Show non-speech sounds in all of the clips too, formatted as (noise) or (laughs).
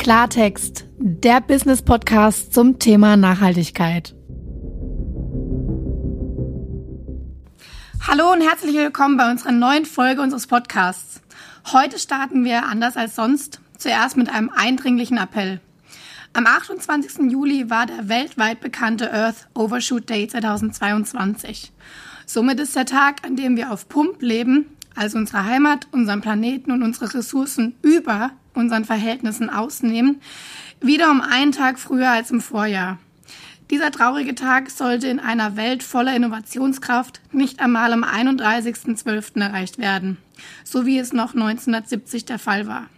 Klartext, der Business Podcast zum Thema Nachhaltigkeit. Hallo und herzlich willkommen bei unserer neuen Folge unseres Podcasts. Heute starten wir anders als sonst, zuerst mit einem eindringlichen Appell. Am 28. Juli war der weltweit bekannte Earth Overshoot Day 2022. Somit ist der Tag, an dem wir auf Pump leben, also unsere Heimat, unseren Planeten und unsere Ressourcen über unseren Verhältnissen ausnehmen, wieder um einen Tag früher als im Vorjahr. Dieser traurige Tag sollte in einer Welt voller Innovationskraft nicht einmal am 31.12. erreicht werden, so wie es noch 1970 der Fall war.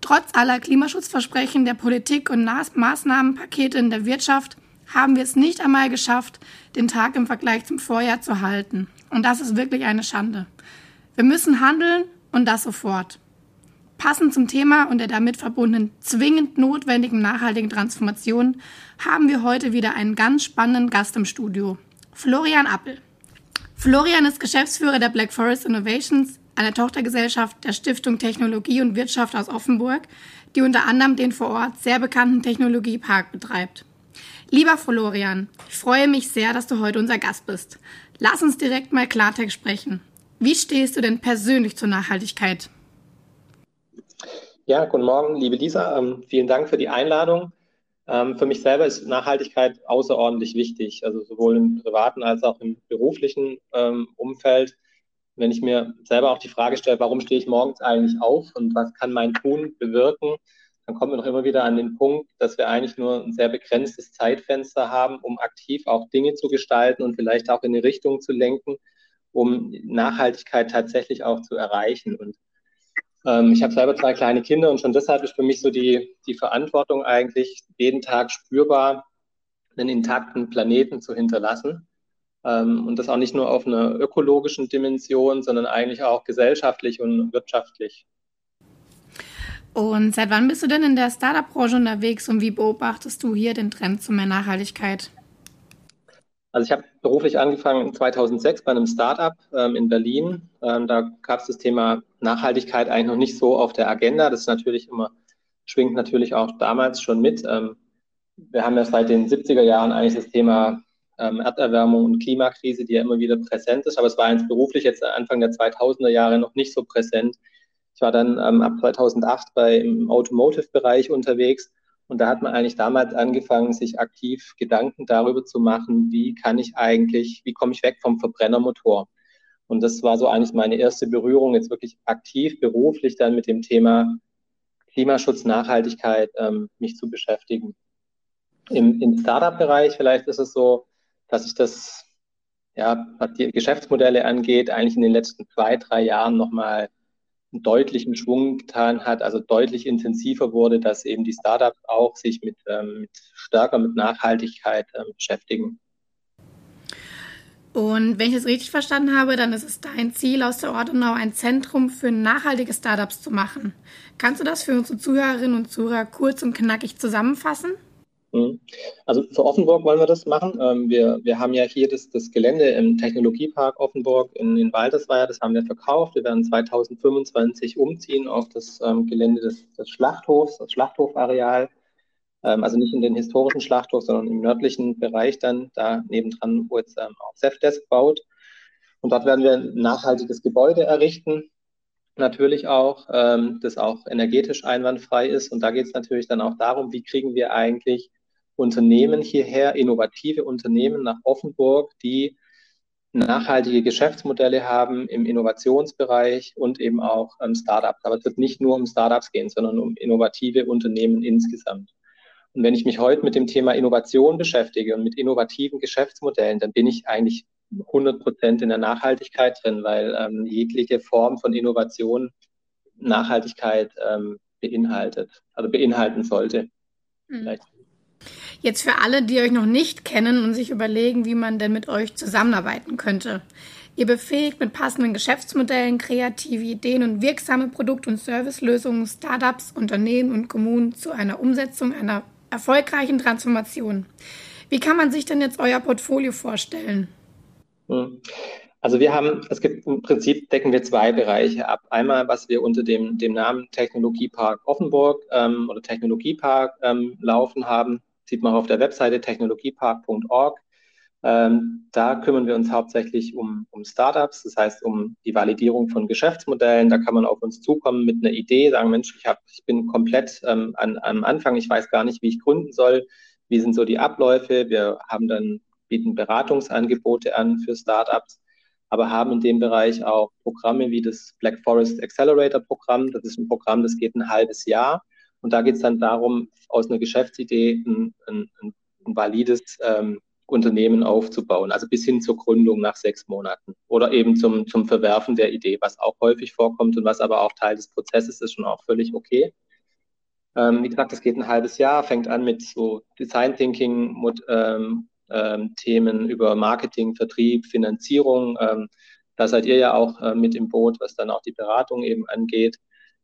Trotz aller Klimaschutzversprechen der Politik und Maßnahmenpakete in der Wirtschaft haben wir es nicht einmal geschafft, den Tag im Vergleich zum Vorjahr zu halten. Und das ist wirklich eine Schande. Wir müssen handeln und das sofort. Passend zum Thema und der damit verbundenen zwingend notwendigen nachhaltigen Transformation haben wir heute wieder einen ganz spannenden Gast im Studio. Florian Appel. Florian ist Geschäftsführer der Black Forest Innovations, einer Tochtergesellschaft der Stiftung Technologie und Wirtschaft aus Offenburg, die unter anderem den vor Ort sehr bekannten Technologiepark betreibt. Lieber Florian, ich freue mich sehr, dass du heute unser Gast bist. Lass uns direkt mal Klartext sprechen. Wie stehst du denn persönlich zur Nachhaltigkeit? Ja, guten Morgen, liebe Lisa. Ähm, vielen Dank für die Einladung. Ähm, für mich selber ist Nachhaltigkeit außerordentlich wichtig, also sowohl im privaten als auch im beruflichen ähm, Umfeld. Wenn ich mir selber auch die Frage stelle, warum stehe ich morgens eigentlich auf und was kann mein Tun bewirken, dann kommen wir noch immer wieder an den Punkt, dass wir eigentlich nur ein sehr begrenztes Zeitfenster haben, um aktiv auch Dinge zu gestalten und vielleicht auch in eine Richtung zu lenken, um Nachhaltigkeit tatsächlich auch zu erreichen. Und ähm, ich habe selber zwei kleine Kinder und schon deshalb ist für mich so die, die Verantwortung eigentlich, jeden Tag spürbar einen intakten Planeten zu hinterlassen. Ähm, und das auch nicht nur auf einer ökologischen Dimension, sondern eigentlich auch gesellschaftlich und wirtschaftlich. Und seit wann bist du denn in der Startup-Branche unterwegs und wie beobachtest du hier den Trend zu mehr Nachhaltigkeit? Also ich habe beruflich angefangen 2006 bei einem Startup ähm, in Berlin. Ähm, da gab es das Thema Nachhaltigkeit eigentlich noch nicht so auf der Agenda. Das ist natürlich immer, schwingt natürlich auch damals schon mit. Ähm, wir haben ja seit den 70er Jahren eigentlich das Thema ähm, Erderwärmung und Klimakrise, die ja immer wieder präsent ist. Aber es war jetzt beruflich jetzt Anfang der 2000er Jahre noch nicht so präsent. Ich war dann ähm, ab 2008 bei, im Automotive-Bereich unterwegs und da hat man eigentlich damals angefangen, sich aktiv Gedanken darüber zu machen, wie kann ich eigentlich, wie komme ich weg vom Verbrennermotor? Und das war so eigentlich meine erste Berührung, jetzt wirklich aktiv beruflich dann mit dem Thema Klimaschutz, Nachhaltigkeit ähm, mich zu beschäftigen. Im, im Startup-Bereich vielleicht ist es so, dass ich das, ja, was die Geschäftsmodelle angeht, eigentlich in den letzten zwei, drei Jahren nochmal einen deutlichen Schwung getan hat, also deutlich intensiver wurde, dass eben die Startups auch sich mit, ähm, mit stärker mit Nachhaltigkeit ähm, beschäftigen. Und wenn ich es richtig verstanden habe, dann ist es dein Ziel, aus der Ordenau ein Zentrum für nachhaltige Startups zu machen. Kannst du das für unsere Zuhörerinnen und Zuhörer kurz und knackig zusammenfassen? Mhm. Also für Offenburg wollen wir das machen. Ähm, wir, wir haben ja hier das, das Gelände im Technologiepark Offenburg in, in Waldersweier, das haben wir verkauft. Wir werden 2025 umziehen auf das ähm, Gelände des, des Schlachthofs, das Schlachthofareal. Ähm, also nicht in den historischen Schlachthof, sondern im nördlichen Bereich dann, da nebendran, wo jetzt auch Safdesk baut. Und dort werden wir ein nachhaltiges Gebäude errichten, natürlich auch, das auch energetisch einwandfrei ist. Und da geht es natürlich dann auch darum, wie kriegen wir eigentlich Unternehmen hierher, innovative Unternehmen nach Offenburg, die nachhaltige Geschäftsmodelle haben im Innovationsbereich und eben auch ähm, Startups. Aber es wird nicht nur um Startups gehen, sondern um innovative Unternehmen insgesamt. Und wenn ich mich heute mit dem Thema Innovation beschäftige und mit innovativen Geschäftsmodellen, dann bin ich eigentlich 100 Prozent in der Nachhaltigkeit drin, weil ähm, jegliche Form von Innovation Nachhaltigkeit ähm, beinhaltet, also beinhalten sollte. Mhm. Vielleicht Jetzt für alle, die euch noch nicht kennen und sich überlegen, wie man denn mit euch zusammenarbeiten könnte. Ihr befähigt mit passenden Geschäftsmodellen, kreative Ideen und wirksame Produkt- und Servicelösungen Startups, Unternehmen und Kommunen zu einer Umsetzung einer erfolgreichen Transformation. Wie kann man sich denn jetzt euer Portfolio vorstellen? Hm. Also wir haben, es gibt im Prinzip decken wir zwei Bereiche ab. Einmal, was wir unter dem, dem Namen Technologiepark Offenburg ähm, oder Technologiepark ähm, laufen haben, sieht man auf der Webseite technologiepark.org. Ähm, da kümmern wir uns hauptsächlich um, um Startups, das heißt um die Validierung von Geschäftsmodellen. Da kann man auf uns zukommen mit einer Idee, sagen, Mensch, ich, hab, ich bin komplett ähm, an, am Anfang, ich weiß gar nicht, wie ich gründen soll, wie sind so die Abläufe. Wir haben dann, bieten Beratungsangebote an für Startups, aber haben in dem Bereich auch Programme wie das Black Forest Accelerator Programm. Das ist ein Programm, das geht ein halbes Jahr. Und da geht es dann darum, aus einer Geschäftsidee ein, ein, ein valides ähm, Unternehmen aufzubauen, also bis hin zur Gründung nach sechs Monaten oder eben zum, zum Verwerfen der Idee, was auch häufig vorkommt und was aber auch Teil des Prozesses ist, schon auch völlig okay. Ähm, wie gesagt, das geht ein halbes Jahr, fängt an mit so Design Thinking, ähm, ähm, Themen über Marketing, Vertrieb, Finanzierung. Ähm, da seid ihr ja auch äh, mit im Boot, was dann auch die Beratung eben angeht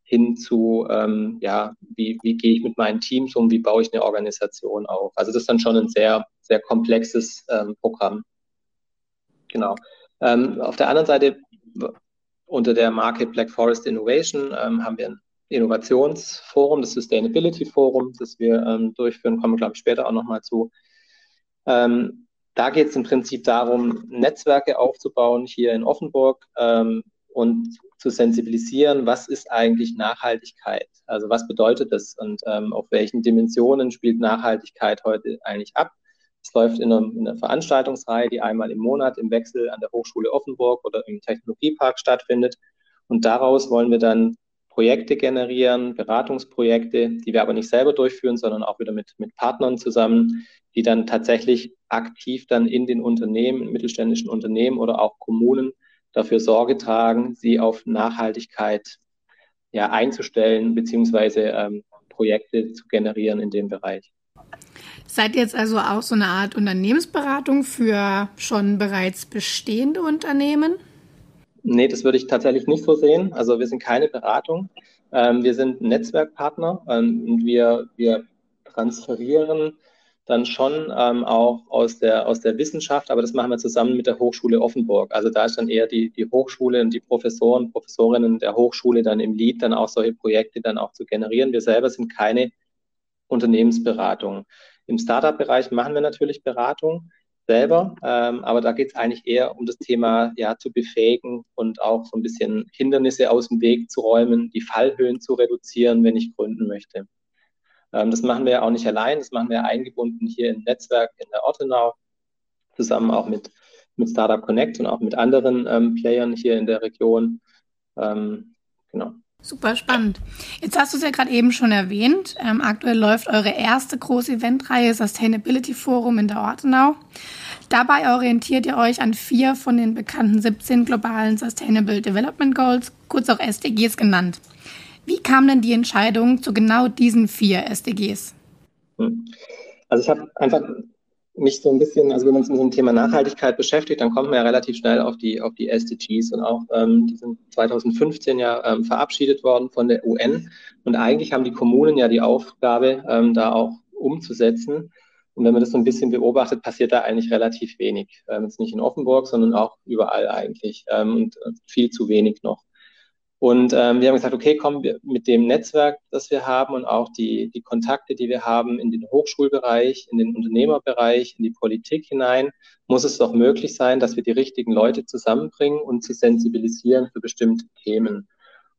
hin zu, ähm, ja, wie, wie gehe ich mit meinen Teams um, wie baue ich eine Organisation auf. Also das ist dann schon ein sehr, sehr komplexes ähm, Programm. Genau. Ähm, auf der anderen Seite, unter der Marke Black Forest Innovation, ähm, haben wir ein Innovationsforum, das Sustainability Forum, das wir ähm, durchführen, kommen wir, glaube ich, später auch nochmal zu. Ähm, da geht es im Prinzip darum, Netzwerke aufzubauen hier in Offenburg und zu sensibilisieren, was ist eigentlich Nachhaltigkeit? Also was bedeutet das und ähm, auf welchen Dimensionen spielt Nachhaltigkeit heute eigentlich ab? Es läuft in einer, in einer, Veranstaltungsreihe, die einmal im Monat im Wechsel an der Hochschule Offenburg oder im Technologiepark stattfindet. Und daraus wollen wir dann Projekte generieren, Beratungsprojekte, die wir aber nicht selber durchführen, sondern auch wieder mit, mit Partnern zusammen, die dann tatsächlich aktiv dann in den Unternehmen, mittelständischen Unternehmen oder auch Kommunen dafür Sorge tragen, sie auf Nachhaltigkeit ja, einzustellen, beziehungsweise ähm, Projekte zu generieren in dem Bereich. Seid ihr jetzt also auch so eine Art Unternehmensberatung für schon bereits bestehende Unternehmen? Nee, das würde ich tatsächlich nicht so sehen. Also wir sind keine Beratung. Ähm, wir sind Netzwerkpartner ähm, und wir, wir transferieren dann schon ähm, auch aus der, aus der Wissenschaft, aber das machen wir zusammen mit der Hochschule Offenburg. Also da ist dann eher die, die Hochschule und die Professoren, Professorinnen der Hochschule dann im Lied, dann auch solche Projekte dann auch zu generieren. Wir selber sind keine Unternehmensberatung. Im Startup-Bereich machen wir natürlich Beratung selber, ähm, aber da geht es eigentlich eher um das Thema ja zu befähigen und auch so ein bisschen Hindernisse aus dem Weg zu räumen, die Fallhöhen zu reduzieren, wenn ich gründen möchte. Ähm, das machen wir ja auch nicht allein, das machen wir eingebunden hier im Netzwerk in der Ortenau, zusammen auch mit, mit Startup Connect und auch mit anderen ähm, Playern hier in der Region. Ähm, genau. Super spannend. Jetzt hast du es ja gerade eben schon erwähnt. Ähm, aktuell läuft eure erste große Eventreihe Sustainability Forum in der Ortenau. Dabei orientiert ihr euch an vier von den bekannten 17 globalen Sustainable Development Goals, kurz auch SDGs genannt. Wie kam denn die Entscheidung zu genau diesen vier SDGs? Hm. Also ich habe einfach mich so ein bisschen, also wenn man sich mit dem Thema Nachhaltigkeit beschäftigt, dann kommt man ja relativ schnell auf die, auf die SDGs und auch ähm, die sind 2015 ja ähm, verabschiedet worden von der UN und eigentlich haben die Kommunen ja die Aufgabe, ähm, da auch umzusetzen. Und wenn man das so ein bisschen beobachtet, passiert da eigentlich relativ wenig. Ähm, jetzt nicht in Offenburg, sondern auch überall eigentlich ähm, und äh, viel zu wenig noch. Und ähm, wir haben gesagt, okay, kommen wir mit dem Netzwerk, das wir haben und auch die, die Kontakte, die wir haben in den Hochschulbereich, in den Unternehmerbereich, in die Politik hinein, muss es doch möglich sein, dass wir die richtigen Leute zusammenbringen und sie sensibilisieren für bestimmte Themen.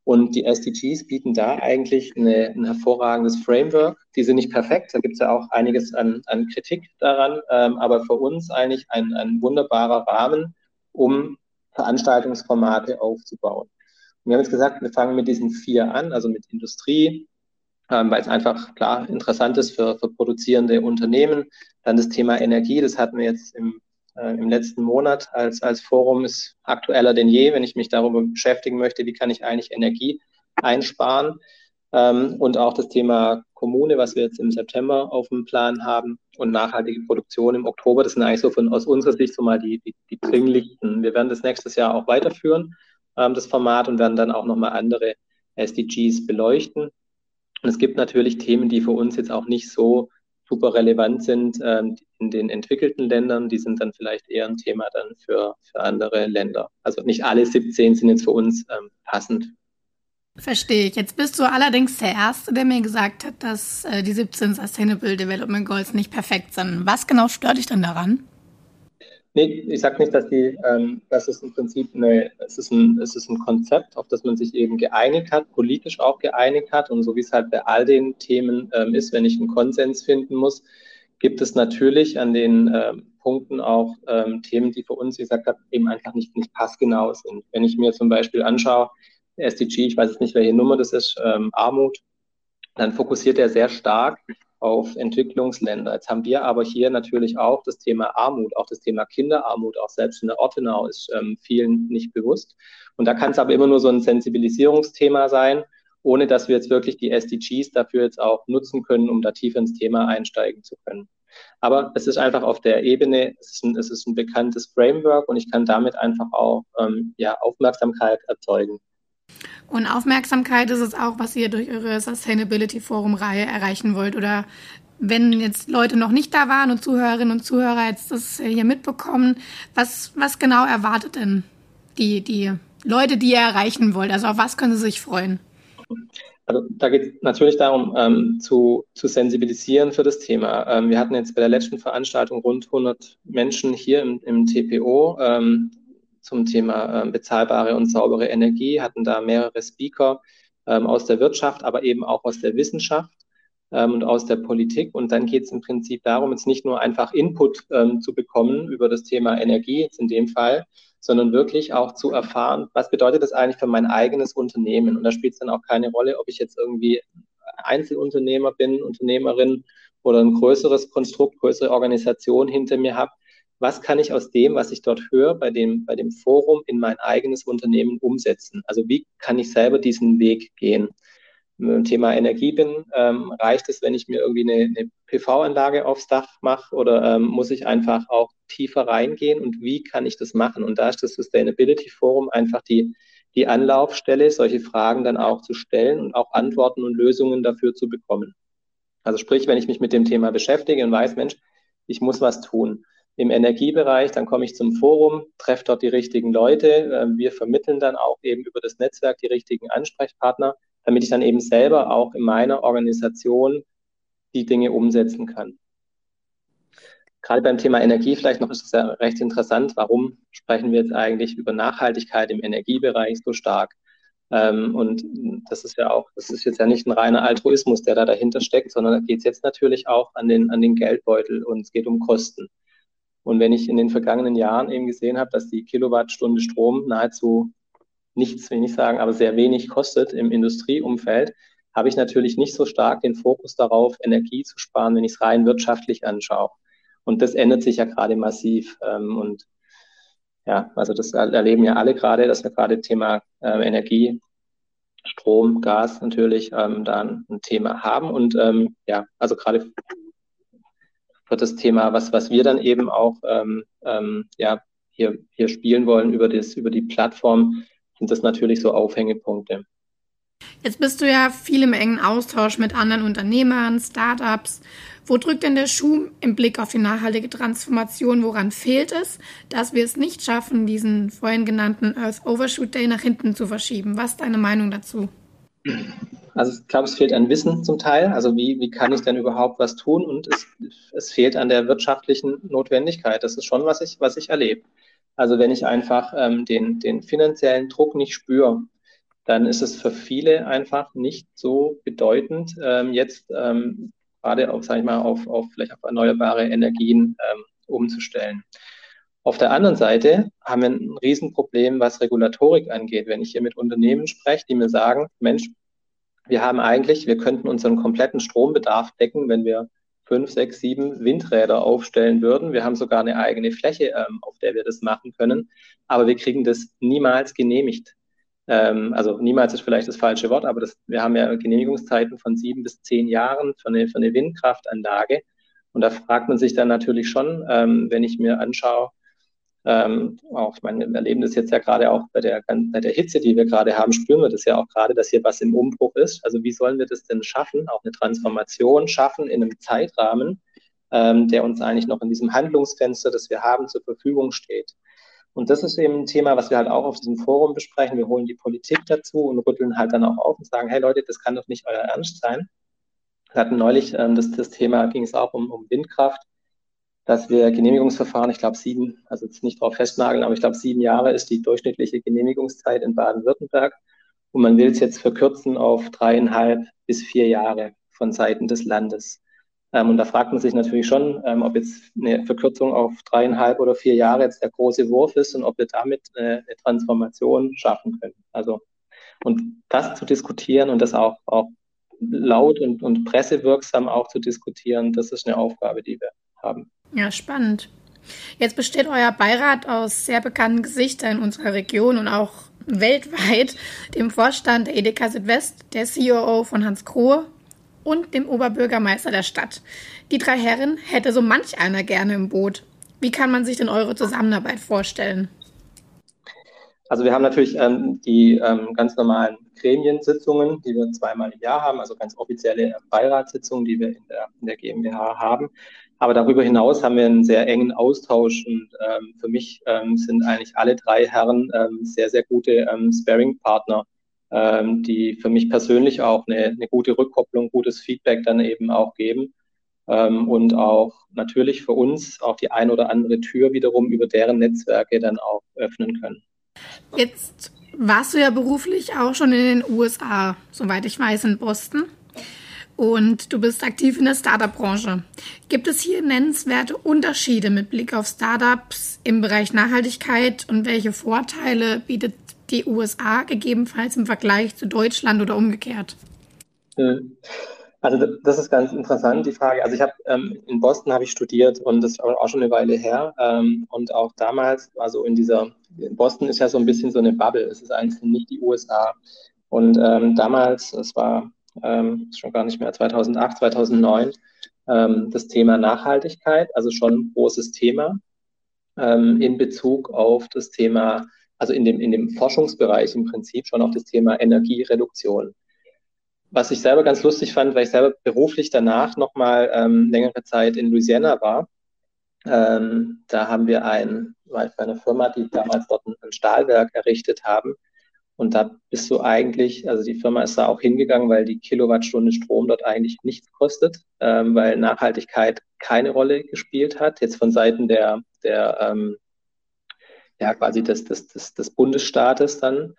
Und die SDGs bieten da eigentlich eine, ein hervorragendes Framework. Die sind nicht perfekt, da gibt es ja auch einiges an, an Kritik daran, ähm, aber für uns eigentlich ein, ein wunderbarer Rahmen, um Veranstaltungsformate aufzubauen wir haben jetzt gesagt, wir fangen mit diesen vier an, also mit Industrie, ähm, weil es einfach klar interessant ist für, für produzierende Unternehmen. Dann das Thema Energie, das hatten wir jetzt im, äh, im letzten Monat als, als Forum, ist aktueller denn je, wenn ich mich darüber beschäftigen möchte, wie kann ich eigentlich Energie einsparen. Ähm, und auch das Thema Kommune, was wir jetzt im September auf dem Plan haben und nachhaltige Produktion im Oktober, das sind eigentlich so von aus unserer Sicht so mal die, die, die dringlichsten. Wir werden das nächstes Jahr auch weiterführen ähm, das Format und werden dann auch nochmal andere SDGs beleuchten. Und es gibt natürlich Themen, die für uns jetzt auch nicht so super relevant sind ähm, in den entwickelten Ländern, die sind dann vielleicht eher ein Thema dann für, für andere Länder. Also nicht alle 17 sind jetzt für uns ähm, passend. Verstehe ich. Jetzt bist du allerdings der Erste, der mir gesagt hat, dass äh, die 17 Sustainable Development Goals nicht perfekt sind. Was genau stört dich denn daran? Nee, ich sage nicht, dass die, ähm, das ist im Prinzip eine, es ist, ein, es ist ein Konzept, auf das man sich eben geeinigt hat, politisch auch geeinigt hat. Und so wie es halt bei all den Themen ähm, ist, wenn ich einen Konsens finden muss, gibt es natürlich an den ähm, Punkten auch ähm, Themen, die für uns, wie gesagt eben einfach nicht, nicht passgenau sind. Wenn ich mir zum Beispiel anschaue, SDG, ich weiß jetzt nicht, welche Nummer das ist, ähm, Armut, dann fokussiert er sehr stark auf Entwicklungsländer. Jetzt haben wir aber hier natürlich auch das Thema Armut, auch das Thema Kinderarmut, auch selbst in der Ortenau ist ähm, vielen nicht bewusst. Und da kann es aber immer nur so ein Sensibilisierungsthema sein, ohne dass wir jetzt wirklich die SDGs dafür jetzt auch nutzen können, um da tiefer ins Thema einsteigen zu können. Aber es ist einfach auf der Ebene, es ist ein, es ist ein bekanntes Framework und ich kann damit einfach auch ähm, ja, Aufmerksamkeit erzeugen. Und Aufmerksamkeit ist es auch, was ihr durch eure Sustainability Forum-Reihe erreichen wollt. Oder wenn jetzt Leute noch nicht da waren und Zuhörerinnen und Zuhörer jetzt das hier mitbekommen, was, was genau erwartet denn die, die Leute, die ihr erreichen wollt? Also auf was können sie sich freuen? Also da geht es natürlich darum, ähm, zu, zu sensibilisieren für das Thema. Ähm, wir hatten jetzt bei der letzten Veranstaltung rund 100 Menschen hier im, im TPO. Ähm, zum Thema äh, bezahlbare und saubere Energie, hatten da mehrere Speaker ähm, aus der Wirtschaft, aber eben auch aus der Wissenschaft ähm, und aus der Politik. Und dann geht es im Prinzip darum, jetzt nicht nur einfach Input ähm, zu bekommen über das Thema Energie, jetzt in dem Fall, sondern wirklich auch zu erfahren, was bedeutet das eigentlich für mein eigenes Unternehmen. Und da spielt es dann auch keine Rolle, ob ich jetzt irgendwie Einzelunternehmer bin, Unternehmerin oder ein größeres Konstrukt, größere Organisation hinter mir habe was kann ich aus dem, was ich dort höre, bei dem, bei dem Forum in mein eigenes Unternehmen umsetzen? Also wie kann ich selber diesen Weg gehen? Im Thema Energie bin, ähm, reicht es, wenn ich mir irgendwie eine, eine PV-Anlage aufs Dach mache oder ähm, muss ich einfach auch tiefer reingehen und wie kann ich das machen? Und da ist das Sustainability Forum einfach die, die Anlaufstelle, solche Fragen dann auch zu stellen und auch Antworten und Lösungen dafür zu bekommen. Also sprich, wenn ich mich mit dem Thema beschäftige und weiß, Mensch, ich muss was tun, im Energiebereich, dann komme ich zum Forum, treffe dort die richtigen Leute. Ähm, wir vermitteln dann auch eben über das Netzwerk die richtigen Ansprechpartner, damit ich dann eben selber auch in meiner Organisation die Dinge umsetzen kann. Gerade beim Thema Energie vielleicht noch ist es ja recht interessant, warum sprechen wir jetzt eigentlich über Nachhaltigkeit im Energiebereich so stark? Ähm, und das ist ja auch, das ist jetzt ja nicht ein reiner Altruismus, der da dahinter steckt, sondern da geht es jetzt natürlich auch an den, an den Geldbeutel und es geht um Kosten. Und wenn ich in den vergangenen Jahren eben gesehen habe, dass die Kilowattstunde Strom nahezu nichts, will ich sagen, aber sehr wenig kostet im Industrieumfeld, habe ich natürlich nicht so stark den Fokus darauf, Energie zu sparen, wenn ich es rein wirtschaftlich anschaue. Und das ändert sich ja gerade massiv. Ähm, und ja, also das erleben ja alle gerade, dass wir gerade Thema äh, Energie, Strom, Gas natürlich ähm, da ein Thema haben. Und ähm, ja, also gerade wird das Thema, was, was wir dann eben auch ähm, ähm, ja, hier, hier spielen wollen über, das, über die Plattform, sind das natürlich so Aufhängepunkte. Jetzt bist du ja viel im engen Austausch mit anderen Unternehmern, Startups. Wo drückt denn der Schuh im Blick auf die nachhaltige Transformation? Woran fehlt es, dass wir es nicht schaffen, diesen vorhin genannten Earth Overshoot Day nach hinten zu verschieben? Was ist deine Meinung dazu? Also ich glaube, es fehlt an Wissen zum Teil. Also wie, wie kann ich denn überhaupt was tun? Und es, es fehlt an der wirtschaftlichen Notwendigkeit. Das ist schon, was ich, was ich erlebe. Also wenn ich einfach ähm, den, den finanziellen Druck nicht spüre, dann ist es für viele einfach nicht so bedeutend, ähm, jetzt ähm, gerade auf, sag ich mal, auf, auf vielleicht auf erneuerbare Energien ähm, umzustellen. Auf der anderen Seite haben wir ein Riesenproblem, was Regulatorik angeht. Wenn ich hier mit Unternehmen spreche, die mir sagen, Mensch, wir haben eigentlich, wir könnten unseren kompletten Strombedarf decken, wenn wir fünf, sechs, sieben Windräder aufstellen würden. Wir haben sogar eine eigene Fläche, ähm, auf der wir das machen können, aber wir kriegen das niemals genehmigt. Ähm, also niemals ist vielleicht das falsche Wort, aber das, wir haben ja Genehmigungszeiten von sieben bis zehn Jahren für eine, für eine Windkraftanlage. Und da fragt man sich dann natürlich schon, ähm, wenn ich mir anschaue, ähm, auch, ich meine, wir erleben das jetzt ja gerade auch bei der, bei der Hitze, die wir gerade haben, spüren wir das ja auch gerade, dass hier was im Umbruch ist. Also wie sollen wir das denn schaffen, auch eine Transformation schaffen in einem Zeitrahmen, ähm, der uns eigentlich noch in diesem Handlungsfenster, das wir haben, zur Verfügung steht. Und das ist eben ein Thema, was wir halt auch auf diesem Forum besprechen. Wir holen die Politik dazu und rütteln halt dann auch auf und sagen, hey Leute, das kann doch nicht euer Ernst sein. Wir hatten neulich ähm, das, das Thema, ging es auch um, um Windkraft dass wir Genehmigungsverfahren, ich glaube sieben, also jetzt nicht drauf festnageln, aber ich glaube sieben Jahre ist die durchschnittliche Genehmigungszeit in Baden-Württemberg. Und man will es jetzt verkürzen auf dreieinhalb bis vier Jahre von Seiten des Landes. Ähm, und da fragt man sich natürlich schon, ähm, ob jetzt eine Verkürzung auf dreieinhalb oder vier Jahre jetzt der große Wurf ist und ob wir damit äh, eine Transformation schaffen können. Also, und das zu diskutieren und das auch, auch laut und, und pressewirksam auch zu diskutieren, das ist eine Aufgabe, die wir haben. Ja, spannend. Jetzt besteht euer Beirat aus sehr bekannten Gesichtern in unserer Region und auch weltweit, dem Vorstand der Edeka Südwest, der CEO von Hans Krohe und dem Oberbürgermeister der Stadt. Die drei Herren hätte so manch einer gerne im Boot. Wie kann man sich denn eure Zusammenarbeit vorstellen? Also wir haben natürlich ähm, die ähm, ganz normalen Gremiensitzungen, die wir zweimal im Jahr haben, also ganz offizielle Beiratssitzungen, die wir in der, in der GmbH haben. Aber darüber hinaus haben wir einen sehr engen Austausch und ähm, für mich ähm, sind eigentlich alle drei Herren ähm, sehr, sehr gute ähm, Sparing-Partner, ähm, die für mich persönlich auch eine, eine gute Rückkopplung, gutes Feedback dann eben auch geben ähm, und auch natürlich für uns auch die ein oder andere Tür wiederum über deren Netzwerke dann auch öffnen können. Jetzt warst du ja beruflich auch schon in den USA, soweit ich weiß, in Boston und du bist aktiv in der Startup-Branche. Gibt es hier nennenswerte Unterschiede mit Blick auf Startups im Bereich Nachhaltigkeit und welche Vorteile bietet die USA gegebenenfalls im Vergleich zu Deutschland oder umgekehrt? Hm. Also das ist ganz interessant, die Frage. Also ich habe ähm, in Boston habe ich studiert und das ist auch schon eine Weile her. Ähm, und auch damals, also in dieser, Boston ist ja so ein bisschen so eine Bubble. Es ist eigentlich nicht die USA. Und ähm, damals, es war ähm, schon gar nicht mehr 2008, 2009, ähm, das Thema Nachhaltigkeit, also schon ein großes Thema ähm, in Bezug auf das Thema, also in dem, in dem Forschungsbereich im Prinzip schon auf das Thema Energiereduktion. Was ich selber ganz lustig fand, weil ich selber beruflich danach nochmal ähm, längere Zeit in Louisiana war. Ähm, da haben wir ein, war eine Firma, die damals dort ein Stahlwerk errichtet haben. Und da bist du eigentlich, also die Firma ist da auch hingegangen, weil die Kilowattstunde Strom dort eigentlich nichts kostet, ähm, weil Nachhaltigkeit keine Rolle gespielt hat, jetzt von Seiten der, der ähm, ja, quasi des, des, des, des Bundesstaates dann.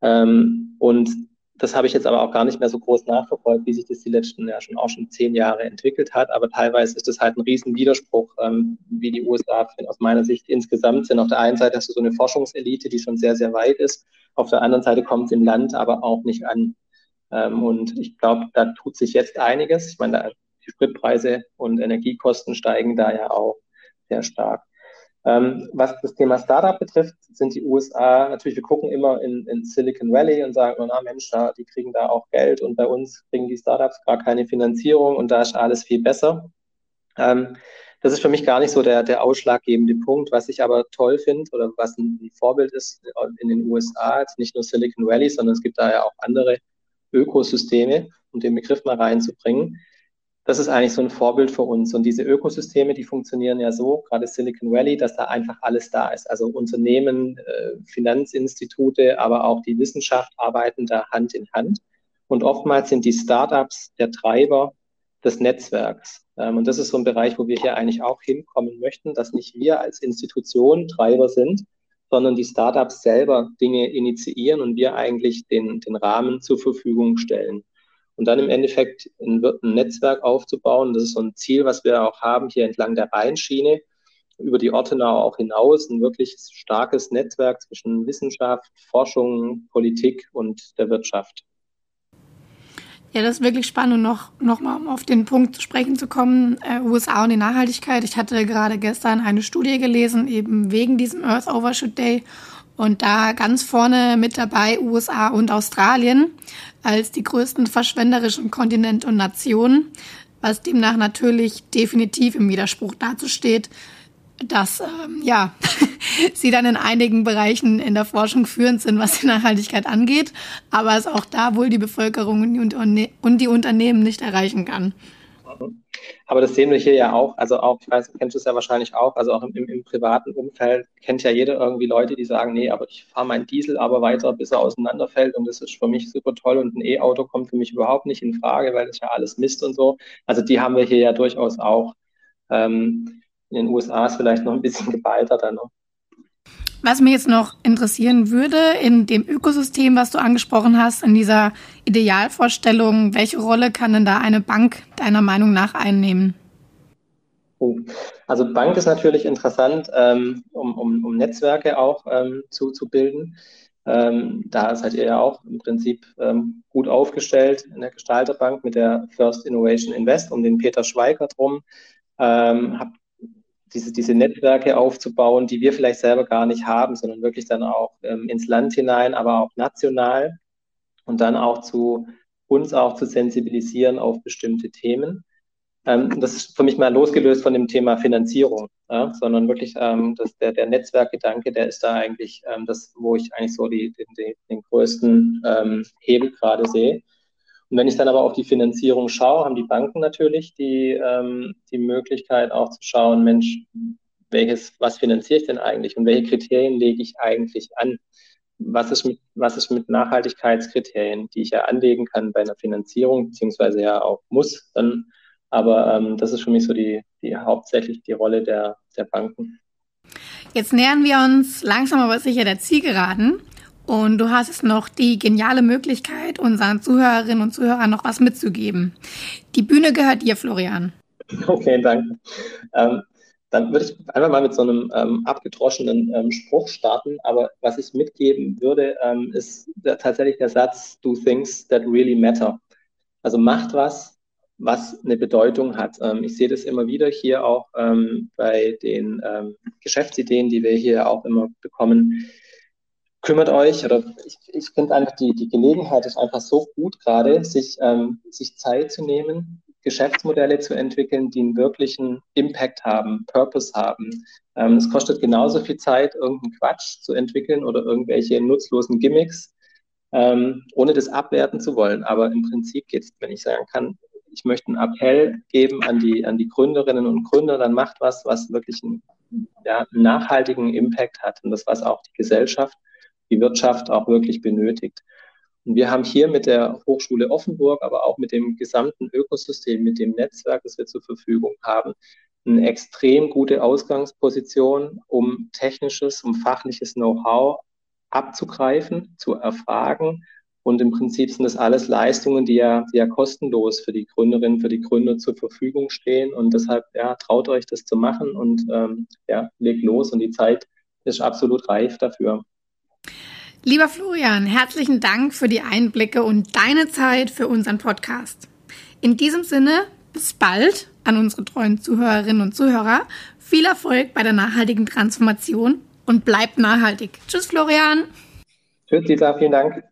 Ähm, und das habe ich jetzt aber auch gar nicht mehr so groß nachverfolgt, wie sich das die letzten ja schon auch schon zehn Jahre entwickelt hat. Aber teilweise ist das halt ein Riesenwiderspruch, ähm, wie die USA aus meiner Sicht insgesamt sind. Auf der einen Seite hast du so eine Forschungselite, die schon sehr, sehr weit ist. Auf der anderen Seite kommt es im Land aber auch nicht an. Ähm, und ich glaube, da tut sich jetzt einiges. Ich meine, die Spritpreise und Energiekosten steigen da ja auch sehr stark. Ähm, was das Thema Startup betrifft, sind die USA natürlich, wir gucken immer in, in Silicon Valley und sagen, na Mensch, da, die kriegen da auch Geld und bei uns kriegen die Startups gar keine Finanzierung und da ist alles viel besser. Ähm, das ist für mich gar nicht so der, der ausschlaggebende Punkt. Was ich aber toll finde oder was ein Vorbild ist in den USA, jetzt nicht nur Silicon Valley, sondern es gibt da ja auch andere Ökosysteme, um den Begriff mal reinzubringen. Das ist eigentlich so ein Vorbild für uns. Und diese Ökosysteme, die funktionieren ja so, gerade Silicon Valley, dass da einfach alles da ist. Also Unternehmen, äh, Finanzinstitute, aber auch die Wissenschaft arbeiten da Hand in Hand. Und oftmals sind die Startups der Treiber des Netzwerks. Ähm, und das ist so ein Bereich, wo wir hier eigentlich auch hinkommen möchten, dass nicht wir als Institution Treiber sind, sondern die Startups selber Dinge initiieren und wir eigentlich den, den Rahmen zur Verfügung stellen. Und dann im Endeffekt ein, ein Netzwerk aufzubauen, das ist so ein Ziel, was wir auch haben hier entlang der Rheinschiene, über die Ortenau auch hinaus, ein wirklich starkes Netzwerk zwischen Wissenschaft, Forschung, Politik und der Wirtschaft. Ja, das ist wirklich spannend und noch, noch mal um auf den Punkt zu sprechen zu kommen, äh, USA und die Nachhaltigkeit. Ich hatte gerade gestern eine Studie gelesen, eben wegen diesem Earth Overshoot Day und da ganz vorne mit dabei USA und Australien als die größten verschwenderischen Kontinente und Nationen, was demnach natürlich definitiv im Widerspruch dazu steht, dass ähm, ja, (laughs) sie dann in einigen Bereichen in der Forschung führend sind, was die Nachhaltigkeit angeht, aber es auch da wohl die Bevölkerung und die Unternehmen nicht erreichen kann. Aber das sehen wir hier ja auch. Also auch, ich weiß, kennst du es ja wahrscheinlich auch, also auch im, im, im, privaten Umfeld kennt ja jeder irgendwie Leute, die sagen, nee, aber ich fahre meinen Diesel aber weiter, bis er auseinanderfällt und das ist für mich super toll und ein E-Auto kommt für mich überhaupt nicht in Frage, weil das ja alles Mist und so. Also die haben wir hier ja durchaus auch. Ähm, in den USA ist vielleicht noch ein bisschen (laughs) geballter dann. Ne? Was mich jetzt noch interessieren würde, in dem Ökosystem, was du angesprochen hast, in dieser Idealvorstellung, welche Rolle kann denn da eine Bank deiner Meinung nach einnehmen? Oh, also Bank ist natürlich interessant, ähm, um, um, um, Netzwerke auch ähm, zu, zu bilden. Ähm, da seid ihr ja auch im Prinzip gut aufgestellt in der Gestalterbank mit der First Innovation Invest um den Peter Schweigert rum. Habt diese, diese Netzwerke aufzubauen, die wir vielleicht selber gar nicht haben, sondern wirklich dann auch ähm, ins Land hinein, aber auch national und dann auch zu uns auch zu sensibilisieren auf bestimmte Themen. Ähm, das ist für mich mal losgelöst von dem Thema Finanzierung, ja, sondern wirklich ähm, das, der, der Netzwerkgedanke, der ist da eigentlich ähm, das, wo ich eigentlich so die, den, den größten ähm, Hebel gerade sehe. Und wenn ich dann aber auf die Finanzierung schaue, haben die Banken natürlich die, ähm, die Möglichkeit auch zu schauen, Mensch, welches, was finanziere ich denn eigentlich und welche Kriterien lege ich eigentlich an? Was ist mit, was ist mit Nachhaltigkeitskriterien, die ich ja anlegen kann bei einer Finanzierung, beziehungsweise ja auch muss dann. Aber ähm, das ist für mich so die, die hauptsächlich die Rolle der, der Banken. Jetzt nähern wir uns langsam aber sicher der Zielgeraden. Und du hast noch die geniale Möglichkeit, unseren Zuhörerinnen und Zuhörern noch was mitzugeben. Die Bühne gehört dir, Florian. Okay, danke. Ähm, dann würde ich einfach mal mit so einem ähm, abgedroschenen ähm, Spruch starten. Aber was ich mitgeben würde, ähm, ist der, tatsächlich der Satz, do things that really matter. Also macht was, was eine Bedeutung hat. Ähm, ich sehe das immer wieder hier auch ähm, bei den Geschäftsideen, die wir hier auch immer bekommen kümmert euch oder ich, ich finde einfach die, die Gelegenheit ist einfach so gut gerade, sich, ähm, sich Zeit zu nehmen, Geschäftsmodelle zu entwickeln, die einen wirklichen Impact haben, Purpose haben. Ähm, es kostet genauso viel Zeit, irgendeinen Quatsch zu entwickeln oder irgendwelche nutzlosen Gimmicks, ähm, ohne das abwerten zu wollen. Aber im Prinzip geht es, wenn ich sagen kann, ich möchte einen Appell geben an die, an die Gründerinnen und Gründer, dann macht was, was wirklich einen, ja, einen nachhaltigen Impact hat und das, was auch die Gesellschaft die Wirtschaft auch wirklich benötigt. Und wir haben hier mit der Hochschule Offenburg, aber auch mit dem gesamten Ökosystem, mit dem Netzwerk, das wir zur Verfügung haben, eine extrem gute Ausgangsposition, um technisches, um fachliches Know-how abzugreifen, zu erfragen. Und im Prinzip sind das alles Leistungen, die ja, die ja kostenlos für die Gründerinnen, für die Gründer zur Verfügung stehen. Und deshalb, ja, traut euch das zu machen und ähm, ja, legt los. Und die Zeit ist absolut reif dafür. Lieber Florian, herzlichen Dank für die Einblicke und deine Zeit für unseren Podcast. In diesem Sinne, bis bald an unsere treuen Zuhörerinnen und Zuhörer. Viel Erfolg bei der nachhaltigen Transformation und bleibt nachhaltig. Tschüss, Florian. Tschüss, Lisa, vielen Dank.